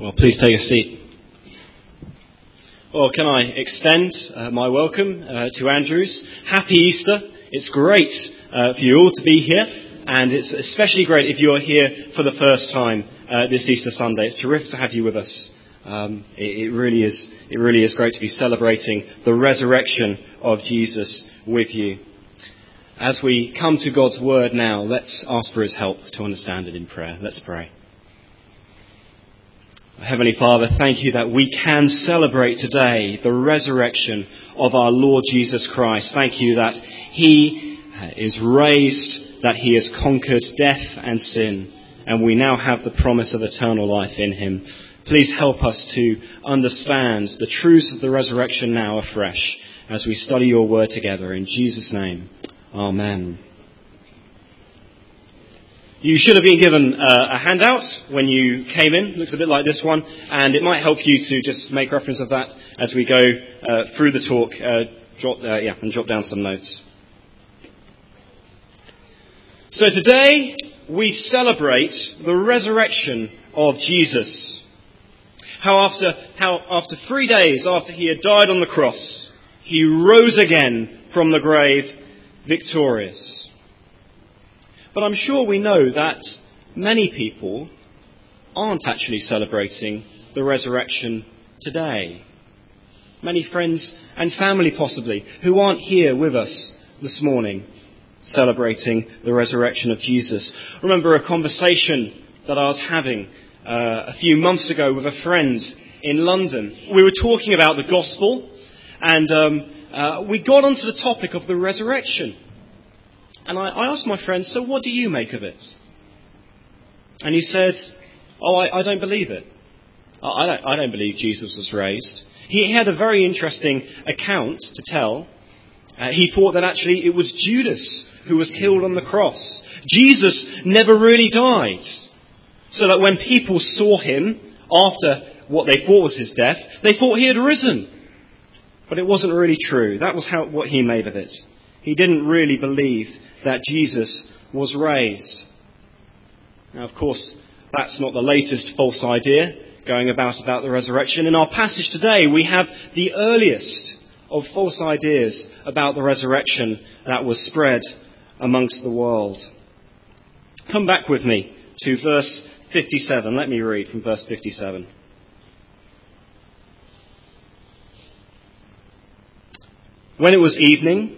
Well, please take a seat. Well, can I extend uh, my welcome uh, to Andrews? Happy Easter. It's great uh, for you all to be here, and it's especially great if you're here for the first time uh, this Easter Sunday. It's terrific to have you with us. Um, it, it, really is. It really is great to be celebrating the resurrection of Jesus with you. As we come to God's Word now, let's ask for His help to understand it in prayer. Let's pray. Heavenly Father, thank you that we can celebrate today the resurrection of our Lord Jesus Christ. Thank you that He uh, is raised, that He has conquered death and sin, and we now have the promise of eternal life in Him. Please help us to understand the truths of the resurrection now afresh as we study your word together. In Jesus' name, Amen. You should have been given uh, a handout when you came in. It looks a bit like this one, and it might help you to just make reference of that as we go uh, through the talk. Uh, jot, uh, yeah, and jot down some notes. So today we celebrate the resurrection of Jesus. How after, how after three days after he had died on the cross, he rose again from the grave victorious. But I'm sure we know that many people aren't actually celebrating the resurrection today. Many friends and family, possibly, who aren't here with us this morning celebrating the resurrection of Jesus. Remember a conversation that I was having uh, a few months ago with a friend in London. We were talking about the gospel, and um, uh, we got onto the topic of the resurrection. And I, I asked my friend, so what do you make of it? And he said, oh, I, I don't believe it. I don't, I don't believe Jesus was raised. He had a very interesting account to tell. Uh, he thought that actually it was Judas who was killed on the cross. Jesus never really died. So that when people saw him after what they thought was his death, they thought he had risen. But it wasn't really true. That was how, what he made of it. He didn't really believe that Jesus was raised. Now, of course, that's not the latest false idea going about about the resurrection. In our passage today, we have the earliest of false ideas about the resurrection that was spread amongst the world. Come back with me to verse 57. Let me read from verse 57. When it was evening,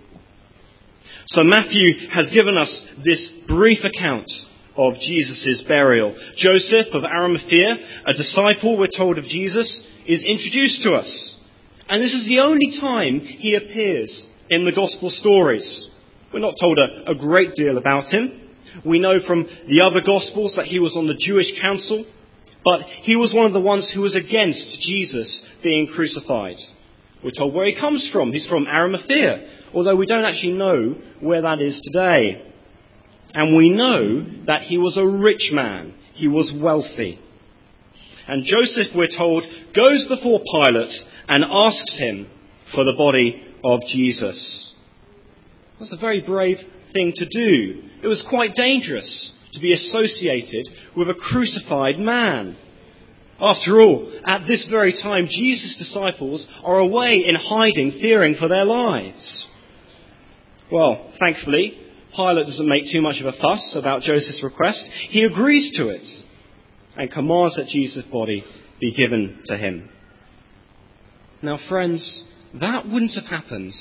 So Matthew has given us this brief account of Jesus' burial. Joseph of Arimathea, a disciple, we're told, of Jesus, is introduced to us. And this is the only time he appears in the gospel stories. We're not told a, a great deal about him. We know from the other gospels that he was on the Jewish council, but he was one of the ones who was against Jesus being crucified. We're told where he comes from. He's from Arimathea, although we don't actually know where that is today. And we know that he was a rich man. He was wealthy. And Joseph, we're told, goes before Pilate and asks him for the body of Jesus. That's a very brave thing to do. It was quite dangerous to be associated with a crucified man. After all, at this very time, Jesus' disciples are away in hiding, fearing for their lives. Well, thankfully, Pilate doesn't make too much of a fuss about Joseph's request. He agrees to it and commands that Jesus' body be given to him. Now, friends, that wouldn't have happened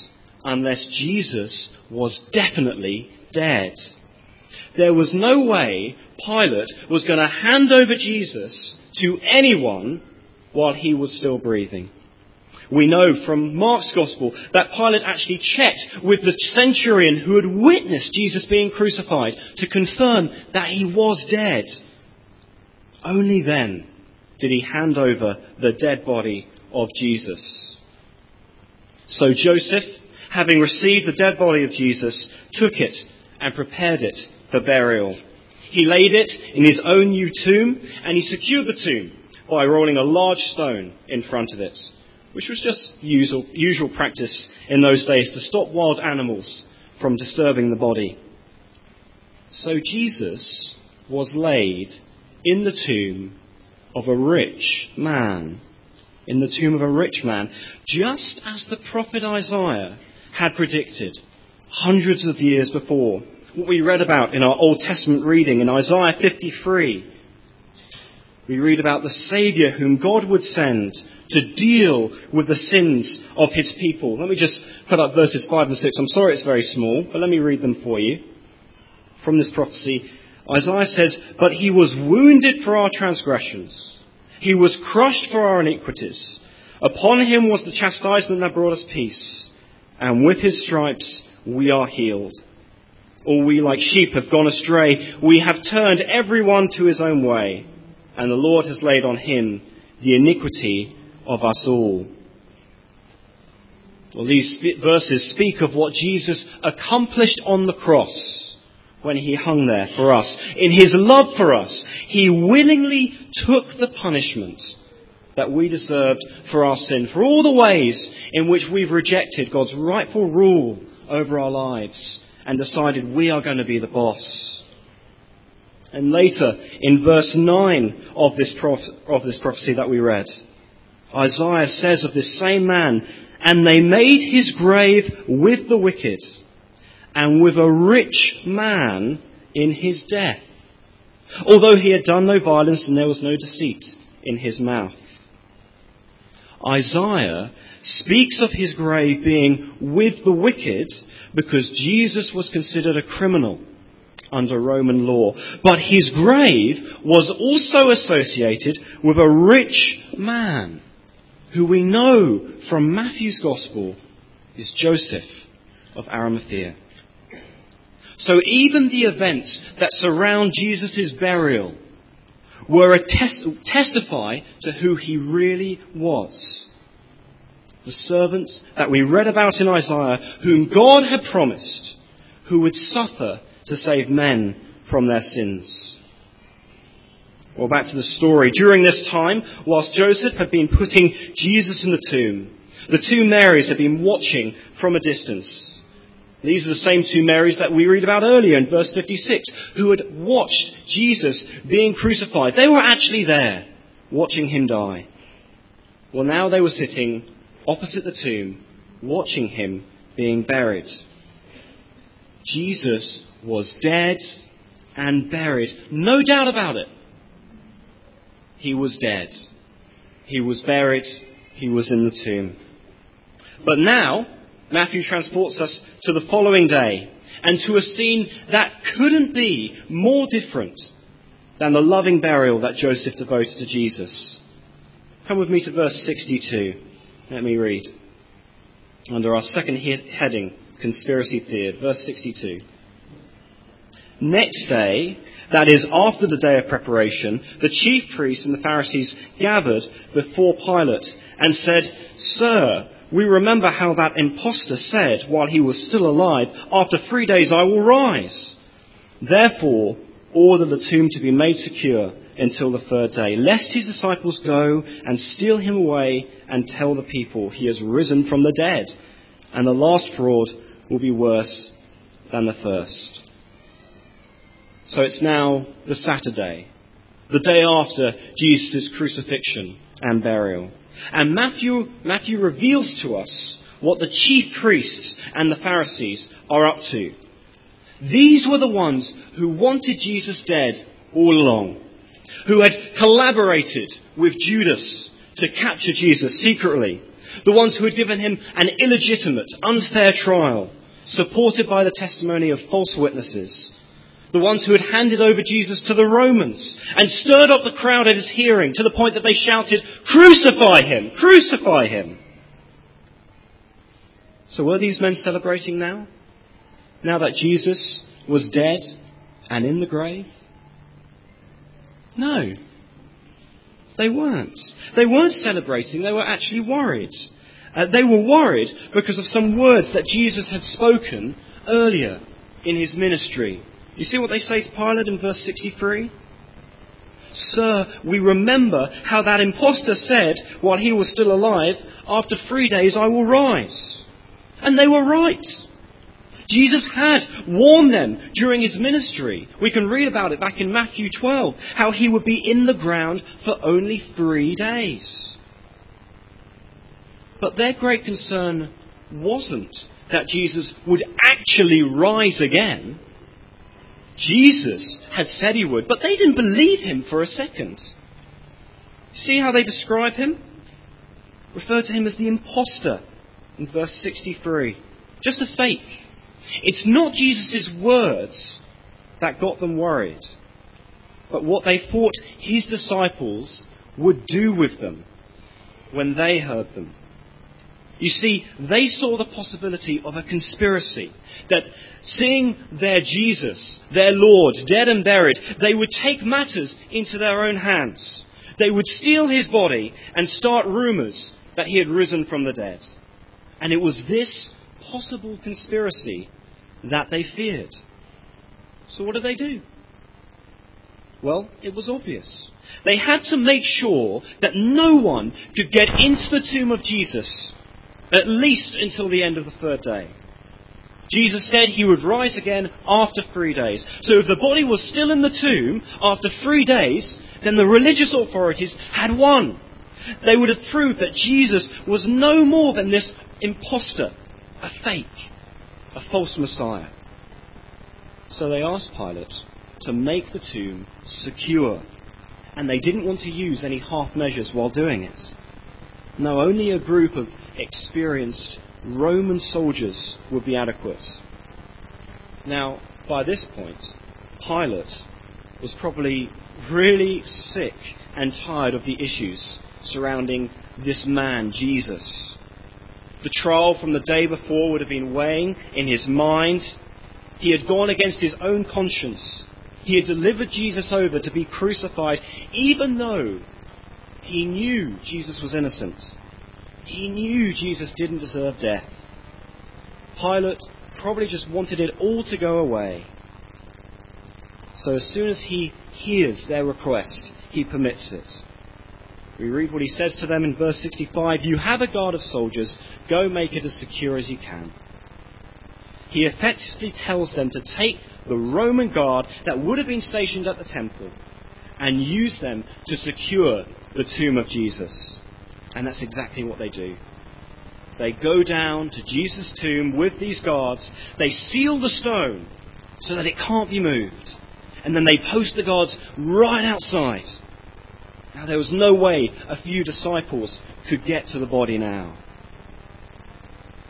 unless Jesus was definitely dead. There was no way Pilate was going to hand over Jesus to anyone while he was still breathing. We know from Mark's Gospel that Pilate actually checked with the centurion who had witnessed Jesus being crucified to confirm that he was dead. Only then did he hand over the dead body of Jesus. So Joseph, having received the dead body of Jesus, took it and prepared it for burial. He laid it in his own new tomb, and he secured the tomb by rolling a large stone in front of it, which was just usual, usual practice in those days to stop wild animals from disturbing the body. So Jesus was laid in the tomb of a rich man. In the tomb of a rich man, just as the prophet Isaiah had predicted hundreds of years before. What we read about in our Old Testament reading in Isaiah 53. We read about the Saviour whom God would send to deal with the sins of his people. Let me just put up verses 5 and 6. I'm sorry it's very small, but let me read them for you. From this prophecy, Isaiah says, But he was wounded for our transgressions, he was crushed for our iniquities. Upon him was the chastisement that brought us peace, and with his stripes we are healed. All we like sheep have gone astray. We have turned everyone to his own way, and the Lord has laid on him the iniquity of us all. Well, these verses speak of what Jesus accomplished on the cross when he hung there for us. In his love for us, he willingly took the punishment that we deserved for our sin, for all the ways in which we've rejected God's rightful rule over our lives and decided we are going to be the boss. And later, in verse 9 of this, of this prophecy that we read, Isaiah says of this same man, And they made his grave with the wicked and with a rich man in his death, although he had done no violence and there was no deceit in his mouth. Isaiah speaks of his grave being with the wicked because Jesus was considered a criminal under Roman law. But his grave was also associated with a rich man who we know from Matthew's Gospel is Joseph of Arimathea. So even the events that surround Jesus' burial were a tes- testify to who he really was. The servant that we read about in Isaiah, whom God had promised, who would suffer to save men from their sins. Well, back to the story. During this time, whilst Joseph had been putting Jesus in the tomb, the two Marys had been watching from a distance. These are the same two Marys that we read about earlier in verse 56, who had watched Jesus being crucified. They were actually there, watching him die. Well, now they were sitting opposite the tomb, watching him being buried. Jesus was dead and buried. No doubt about it. He was dead. He was buried. He was in the tomb. But now, Matthew transports us to the following day and to a scene that couldn't be more different than the loving burial that Joseph devoted to Jesus. Come with me to verse 62. Let me read. Under our second heading, Conspiracy Theory, verse 62. Next day, that is, after the day of preparation, the chief priests and the Pharisees gathered before Pilate and said, Sir, we remember how that impostor said while he was still alive, After three days I will rise. Therefore, order the tomb to be made secure until the third day, lest his disciples go and steal him away and tell the people he has risen from the dead, and the last fraud will be worse than the first. So it's now the Saturday, the day after Jesus' crucifixion and burial. And Matthew, Matthew reveals to us what the chief priests and the Pharisees are up to. These were the ones who wanted Jesus dead all along, who had collaborated with Judas to capture Jesus secretly, the ones who had given him an illegitimate, unfair trial, supported by the testimony of false witnesses, the ones who had handed over Jesus to the Romans and stirred up the crowd at his hearing to the point that they shouted, Crucify him! Crucify him! So were these men celebrating now? Now that Jesus was dead and in the grave? No. They weren't. They weren't celebrating, they were actually worried. Uh, they were worried because of some words that Jesus had spoken earlier in his ministry. You see what they say to Pilate in verse 63? Sir, we remember how that impostor said while he was still alive, After three days I will rise. And they were right. Jesus had warned them during his ministry. We can read about it back in Matthew 12, how he would be in the ground for only three days. But their great concern wasn't that Jesus would actually rise again. Jesus had said he would, but they didn't believe him for a second. See how they describe him? Refer to him as the impostor in verse 63. Just a fake. It's not Jesus' words that got them worried, but what they thought his disciples would do with them when they heard them. You see, they saw the possibility of a conspiracy that seeing their Jesus, their Lord, dead and buried, they would take matters into their own hands. They would steal his body and start rumors that he had risen from the dead. And it was this possible conspiracy that they feared. So what did they do? Well, it was obvious. They had to make sure that no one could get into the tomb of Jesus, at least until the end of the third day. Jesus said he would rise again after three days. So if the body was still in the tomb after three days, then the religious authorities had won. They would have proved that Jesus was no more than this impostor, a fake, a false Messiah. So they asked Pilate to make the tomb secure. And they didn't want to use any half measures while doing it. No, only a group of experienced Roman soldiers would be adequate. Now, by this point, Pilate was probably really sick and tired of the issues surrounding this man, Jesus. The trial from the day before would have been weighing in his mind. He had gone against his own conscience. He had delivered Jesus over to be crucified, even though he knew Jesus was innocent. He knew Jesus didn't deserve death. Pilate probably just wanted it all to go away. So as soon as he hears their request, he permits it. We read what he says to them in verse 65 You have a guard of soldiers, go make it as secure as you can. He effectively tells them to take the Roman guard that would have been stationed at the temple and use them to secure the tomb of Jesus. And that's exactly what they do. They go down to Jesus' tomb with these guards. They seal the stone so that it can't be moved. And then they post the guards right outside. Now, there was no way a few disciples could get to the body now.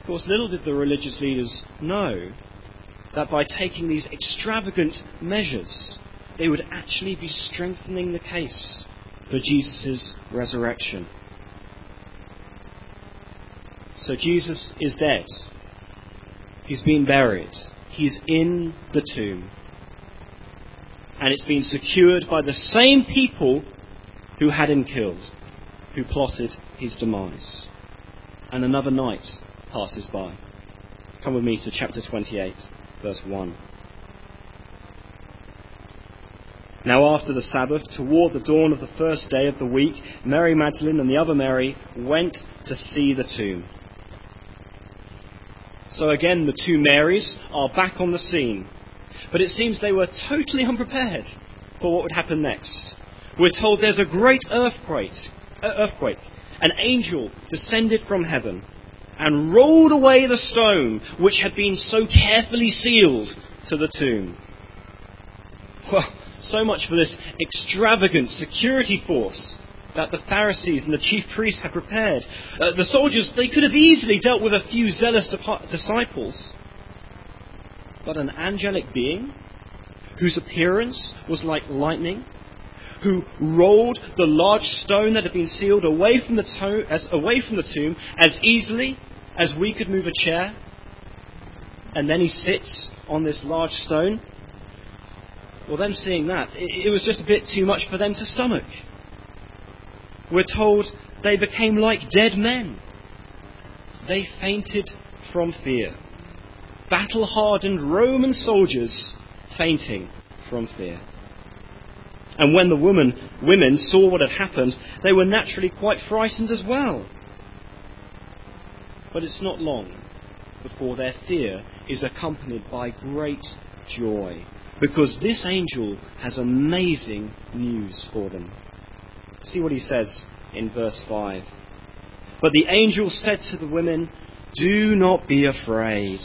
Of course, little did the religious leaders know that by taking these extravagant measures, they would actually be strengthening the case for Jesus' resurrection. So Jesus is dead. He's been buried. He's in the tomb. And it's been secured by the same people who had him killed, who plotted his demise. And another night passes by. Come with me to chapter 28, verse 1. Now, after the Sabbath, toward the dawn of the first day of the week, Mary Magdalene and the other Mary went to see the tomb. So again, the two Marys are back on the scene. But it seems they were totally unprepared for what would happen next. We're told there's a great earthquake. Uh, earthquake. An angel descended from heaven and rolled away the stone which had been so carefully sealed to the tomb. Well, so much for this extravagant security force that the Pharisees and the chief priests had prepared. Uh, the soldiers, they could have easily dealt with a few zealous disciples. But an angelic being, whose appearance was like lightning, who rolled the large stone that had been sealed away from the, to- as, away from the tomb as easily as we could move a chair, and then he sits on this large stone. Well, them seeing that, it, it was just a bit too much for them to stomach. we're told they became like dead men. They fainted from fear. Battle hardened Roman soldiers fainting from fear. And when the woman, women saw what had happened, they were naturally quite frightened as well. But it's not long before their fear is accompanied by great joy, because this angel has amazing news for them. See what he says in verse 5. But the angel said to the women, Do not be afraid,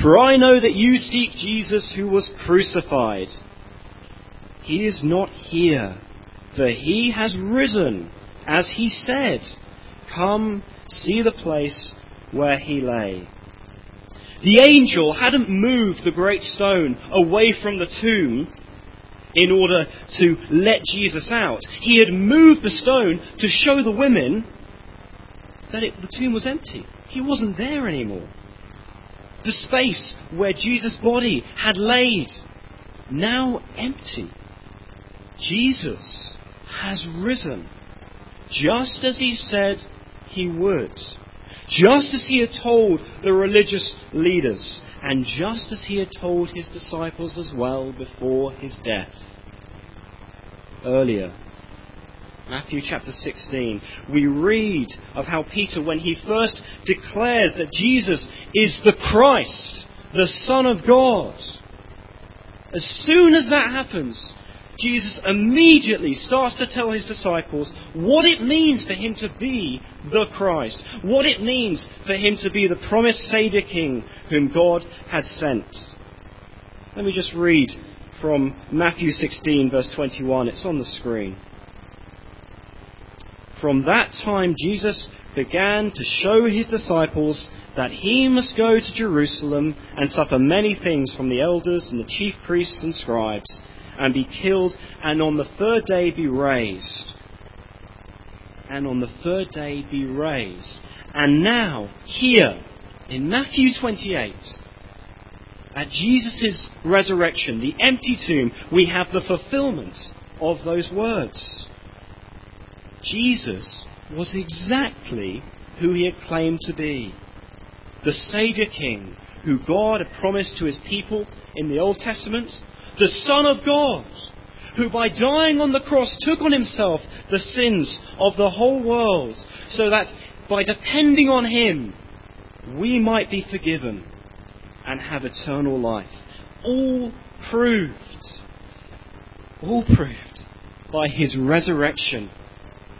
for I know that you seek Jesus who was crucified. He is not here, for he has risen, as he said. Come, see the place where he lay. The angel hadn't moved the great stone away from the tomb in order to let Jesus out. He had moved the stone to show the women that it, the tomb was empty. He wasn't there anymore. The space where Jesus' body had laid, now empty. Jesus has risen, just as he said he would, just as he had told the religious leaders, and just as he had told his disciples as well before his death. Earlier, Matthew chapter 16, we read of how Peter, when he first declares that Jesus is the Christ, the Son of God, as soon as that happens, Jesus immediately starts to tell his disciples what it means for him to be the Christ, what it means for him to be the promised Saviour King whom God had sent. Let me just read from Matthew 16, verse 21. It's on the screen. From that time, Jesus began to show his disciples that he must go to Jerusalem and suffer many things from the elders and the chief priests and scribes and be killed, and on the third day be raised. And on the third day be raised. And now, here, in Matthew 28, at Jesus' resurrection, the empty tomb, we have the fulfillment of those words. Jesus was exactly who he had claimed to be the Saviour King who God had promised to his people in the Old Testament the Son of God, who by dying on the cross took on himself the sins of the whole world, so that by depending on him, we might be forgiven and have eternal life. All proved, all proved by his resurrection,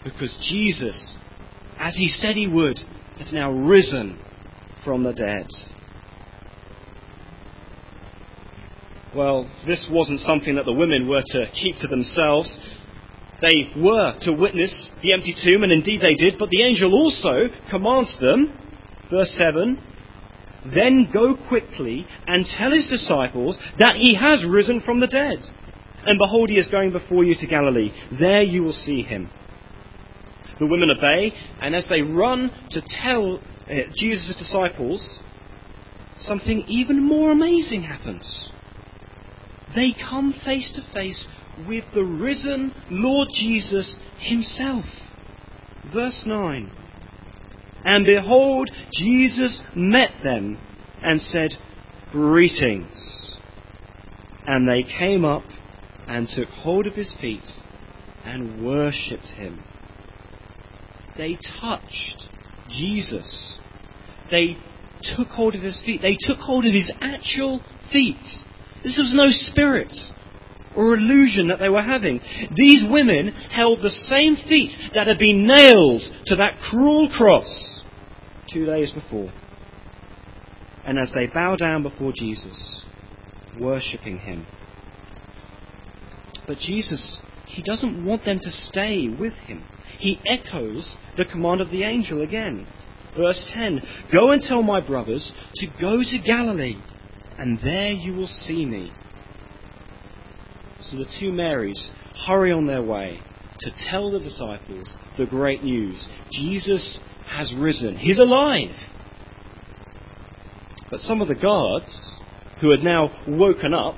because Jesus, as he said he would, has now risen from the dead. Well, this wasn't something that the women were to keep to themselves. They were to witness the empty tomb, and indeed they did, but the angel also commands them, verse 7, then go quickly and tell his disciples that he has risen from the dead. And behold, he is going before you to Galilee. There you will see him. The women obey, and as they run to tell uh, Jesus' disciples, something even more amazing happens they come face to face with the risen Lord Jesus himself. Verse 9. And behold, Jesus met them and said, Greetings. And they came up and took hold of his feet and worshipped him. They touched Jesus. They took hold of his feet. They took hold of his actual feet this was no spirit or illusion that they were having. These women held the same feet that had been nailed to that cruel cross two days before. And as they bow down before Jesus, worshipping him. But Jesus, he doesn't want them to stay with him. He echoes the command of the angel again. Verse 10 Go and tell my brothers to go to Galilee and there you will see me. So the two Marys hurry on their way to tell the disciples the great news. Jesus has risen. He's alive. But some of the guards, who had now woken up,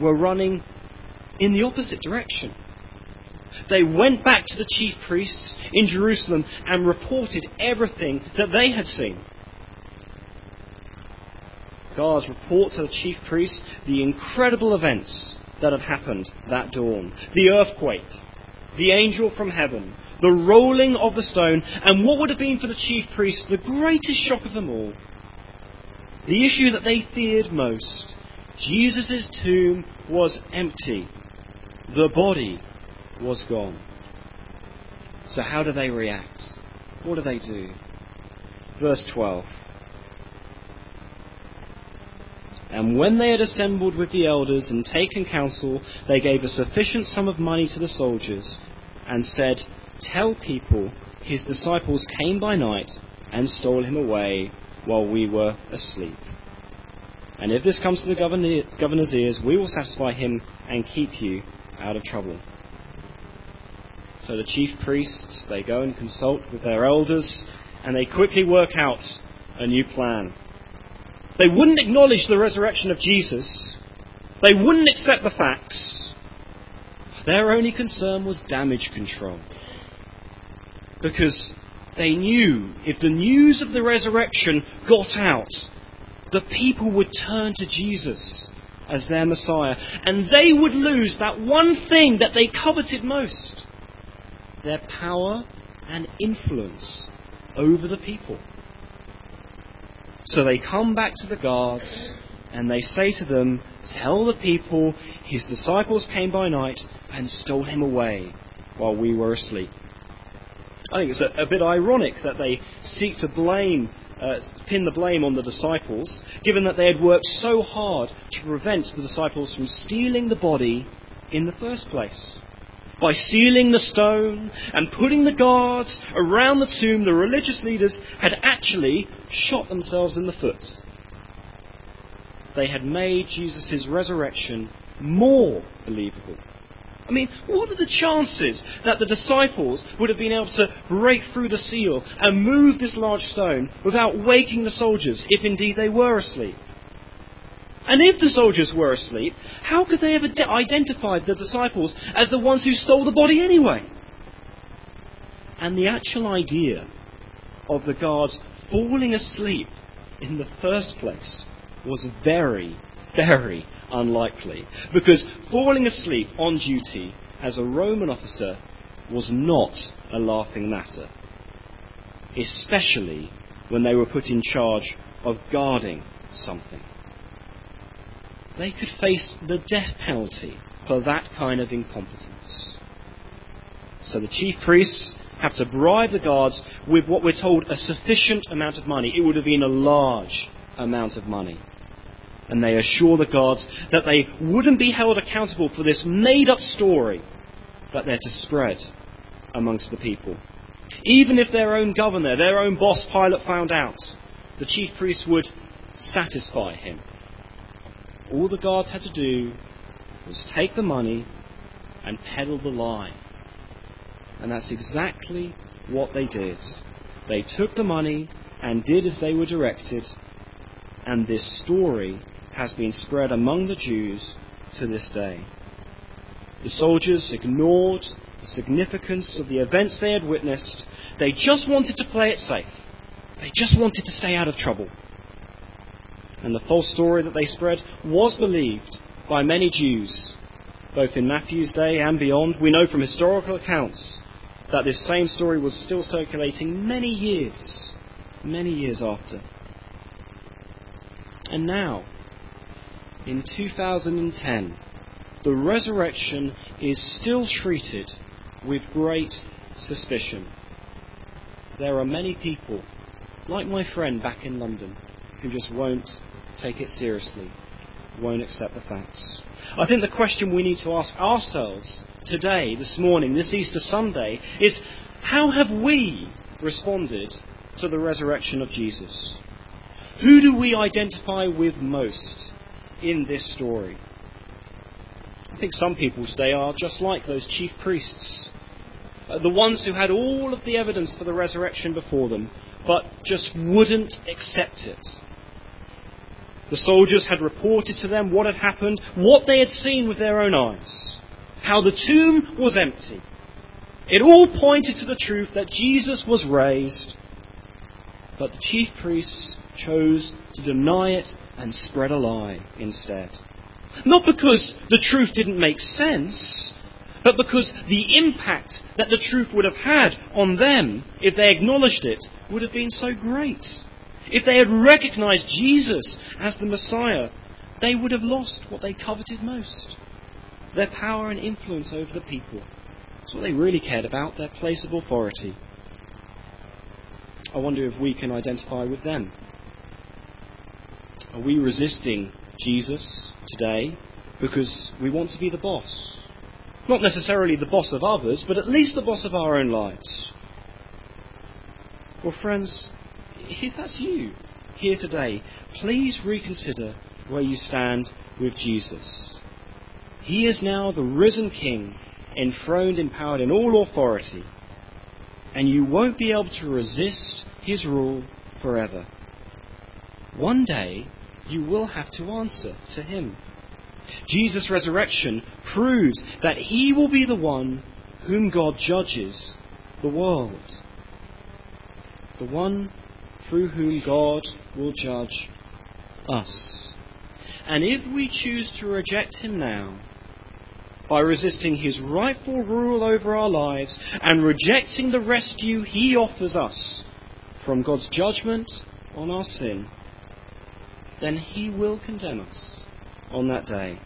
were running in the opposite direction. They went back to the chief priests in Jerusalem and reported everything that they had seen. Guards report to the chief priests the incredible events that had happened that dawn the earthquake, the angel from heaven, the rolling of the stone, and what would have been for the chief priests the greatest shock of them all the issue that they feared most Jesus' tomb was empty, the body was gone. So, how do they react? What do they do? Verse 12. And when they had assembled with the elders and taken counsel, they gave a sufficient sum of money to the soldiers and said, Tell people his disciples came by night and stole him away while we were asleep. And if this comes to the governor's ears, we will satisfy him and keep you out of trouble. So the chief priests, they go and consult with their elders, and they quickly work out a new plan. They wouldn't acknowledge the resurrection of Jesus. They wouldn't accept the facts. Their only concern was damage control. Because they knew if the news of the resurrection got out, the people would turn to Jesus as their Messiah, and they would lose that one thing that they coveted most their power and influence over the people. So they come back to the guards and they say to them, Tell the people his disciples came by night and stole him away while we were asleep. I think it's a, a bit ironic that they seek to blame uh, pin the blame on the disciples, given that they had worked so hard to prevent the disciples from stealing the body in the first place. By sealing the stone and putting the guards around the tomb, the religious leaders had actually shot themselves in the foot. They had made Jesus' resurrection more believable I mean, what are the chances that the disciples would have been able to break through the seal and move this large stone without waking the soldiers, if indeed they were asleep? And if the soldiers were asleep, how could they have identified the disciples as the ones who stole the body anyway? And the actual idea of the guards falling asleep in the first place was very, very unlikely, because falling asleep on duty as a Roman officer was not a laughing matter, especially when they were put in charge of guarding something. They could face the death penalty for that kind of incompetence. So the chief priests have to bribe the guards with what we're told a sufficient amount of money. It would have been a large amount of money and they assure the guards that they wouldn't be held accountable for this made up story that they're to spread amongst the people. Even if their own governor, their own boss, Pilate, found out, the chief priests would satisfy him. All the guards had to do was take the money and peddle the lie. And that's exactly what they did. They took the money and did as they were directed, and this story has been spread among the Jews to this day. The soldiers ignored the significance of the events they had witnessed. They just wanted to play it safe. They just wanted to stay out of trouble. And the false story that they spread was believed by many Jews, both in Matthew's day and beyond. We know from historical accounts that this same story was still circulating many years, many years after. And now, in 2010, the resurrection is still treated with great suspicion. There are many people, like my friend back in London, who just won't take it seriously, won't accept the facts. I think the question we need to ask ourselves today, this morning, this Easter Sunday, is how have we responded to the resurrection of Jesus? Who do we identify with most in this story. I think some people today are just like those chief priests, uh, the ones who had all of the evidence for the resurrection before them, but just wouldn't accept it. The soldiers had reported to them what had happened, what they had seen with their own eyes, how the tomb was empty, It all pointed to the truth that Jesus was raised, but the chief priests chose to deny it and spread a lie instead. Not because the truth didn't make sense, but because the impact that the truth would have had on them if they acknowledged it would have been so great. If they had recognized Jesus as the Messiah, they would have lost what they coveted most their power and influence over the people. That's what they really cared about, their place of authority. I wonder if we can identify with them. Are we resisting Jesus today because we want to be the boss? Not necessarily the boss of others, but at least the boss of our own lives. Well, friends, if that's you here today, please reconsider where you stand with Jesus. He is now the risen King, enthroned, empowered in all authority, and you won't be able to resist his rule forever. One day, you will have to answer to him. Jesus' resurrection proves that he will be the one whom God judges the world. The one through whom God will judge us. And if we choose to reject him now, by resisting his rightful rule over our lives and rejecting the rescue he offers us from God's judgment on our sin, then he will condemn us on that day.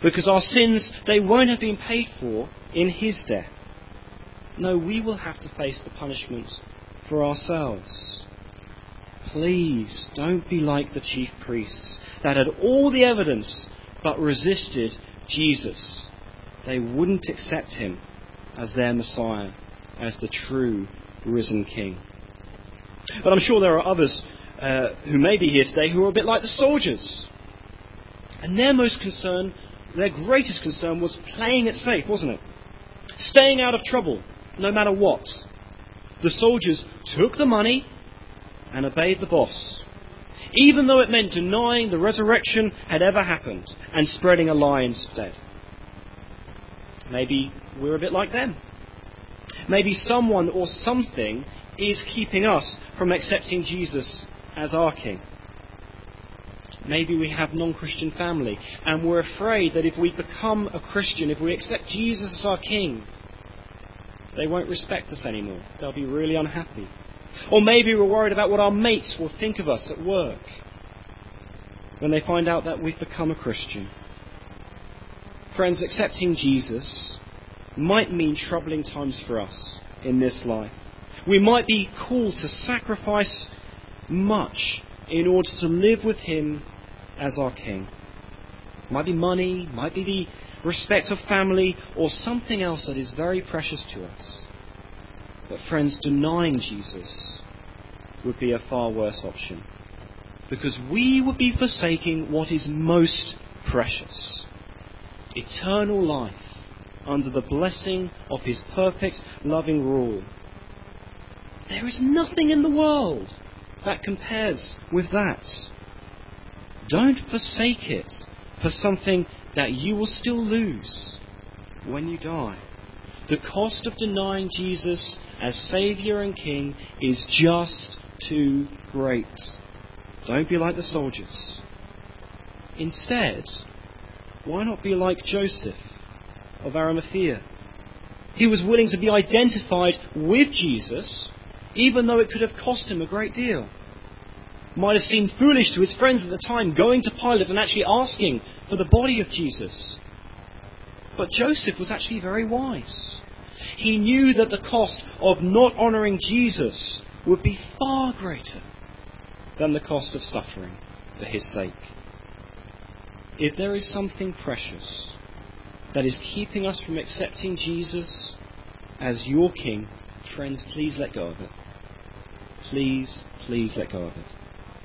Because our sins, they won't have been paid for in his death. No, we will have to face the punishment for ourselves. Please don't be like the chief priests that had all the evidence but resisted Jesus. They wouldn't accept him as their Messiah, as the true risen King. But I'm sure there are others uh, who may be here today who are a bit like the soldiers. And their most concern, their greatest concern was playing it safe, wasn't it? Staying out of trouble, no matter what. The soldiers took the money and obeyed the boss, even though it meant denying the resurrection had ever happened and spreading a lie instead. Maybe we're a bit like them. Maybe someone or something is keeping us from accepting Jesus as our King. Maybe we have non Christian family and we're afraid that if we become a Christian, if we accept Jesus as our King, they won't respect us anymore. They'll be really unhappy. Or maybe we're worried about what our mates will think of us at work when they find out that we've become a Christian. Friends, accepting Jesus might mean troubling times for us in this life. We might be called to sacrifice much in order to live with Him as our King. Might be money, might be the respect of family, or something else that is very precious to us. But, friends, denying Jesus would be a far worse option. Because we would be forsaking what is most precious eternal life under the blessing of His perfect, loving rule. There is nothing in the world that compares with that. Don't forsake it for something that you will still lose when you die. The cost of denying Jesus as Saviour and King is just too great. Don't be like the soldiers. Instead, why not be like Joseph of Arimathea? He was willing to be identified with Jesus, even though it could have cost him a great deal. Might have seemed foolish to his friends at the time going to Pilate and actually asking for the body of Jesus. But Joseph was actually very wise. He knew that the cost of not honouring Jesus would be far greater than the cost of suffering for his sake. If there is something precious that is keeping us from accepting Jesus as your King, friends, please let go of it. Please, please let go of it.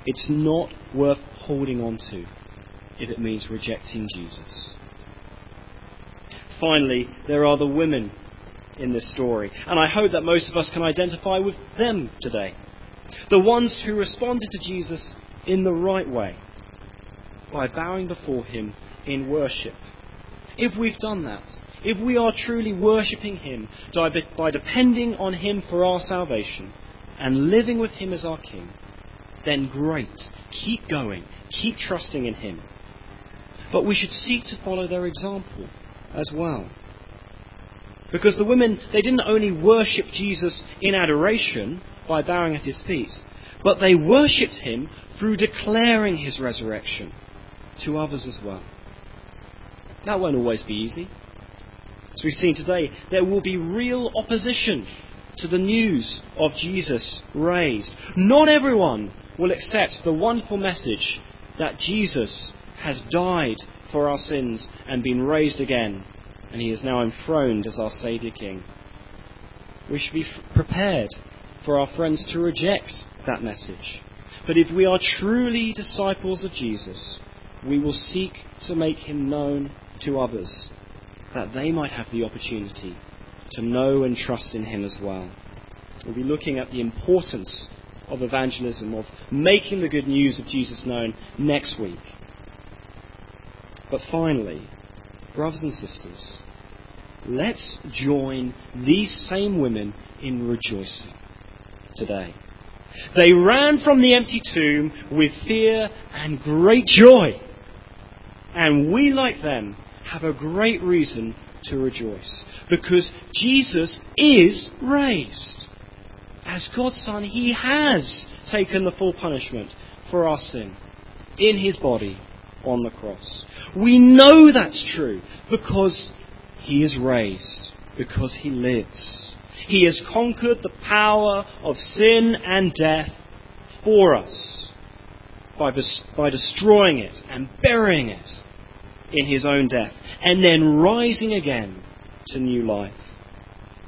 It's not worth holding on to if it means rejecting Jesus. Finally, there are the women in this story, and I hope that most of us can identify with them today. The ones who responded to Jesus in the right way by bowing before him in worship. If we've done that, if we are truly worshipping Him by depending on Him for our salvation and living with Him as our King, then great. Keep going. Keep trusting in Him. But we should seek to follow their example as well. Because the women, they didn't only worship Jesus in adoration by bowing at his feet, but they worshipped him through declaring his resurrection to others as well. That won't always be easy. As we've seen today, there will be real opposition to the news of Jesus raised. Not everyone will accept the wonderful message that Jesus has died for our sins and been raised again and he is now enthroned as our Saviour King. We should be prepared for our friends to reject that message. But if we are truly disciples of Jesus, we will seek to make him known to others, that they might have the opportunity to know and trust in him as well. We'll be looking at the importance of evangelism, of making the good news of Jesus known next week. But finally, brothers and sisters, let's join these same women in rejoicing today. They ran from the empty tomb with fear and great joy. And we, like them, have a great reason to rejoice because Jesus is raised. As God's Son, He has taken the full punishment for our sin in His body on the cross. We know that's true because He is raised, because He lives. He has conquered the power of sin and death for us by, by destroying it and burying it in His own death and then rising again to new life.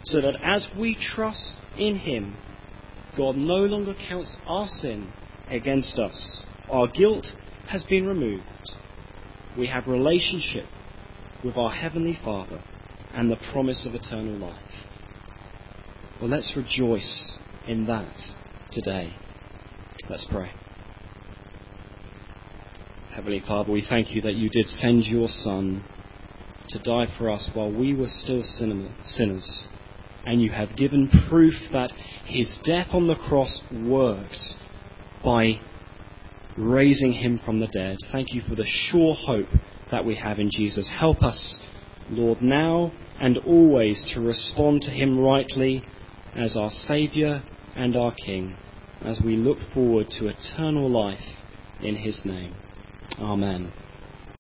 So that as we trust in Him, God no longer counts our sin against us. Our guilt has been removed. We have relationship with our Heavenly Father and the promise of eternal life. Well, let's rejoice in that today. Let's pray. Heavenly Father, we thank you that you did send your Son to die for us while we were still sinners. And you have given proof that his death on the cross worked by raising him from the dead. Thank you for the sure hope that we have in Jesus. Help us, Lord, now and always to respond to him rightly as our Saviour and our King as we look forward to eternal life in his name. Amen.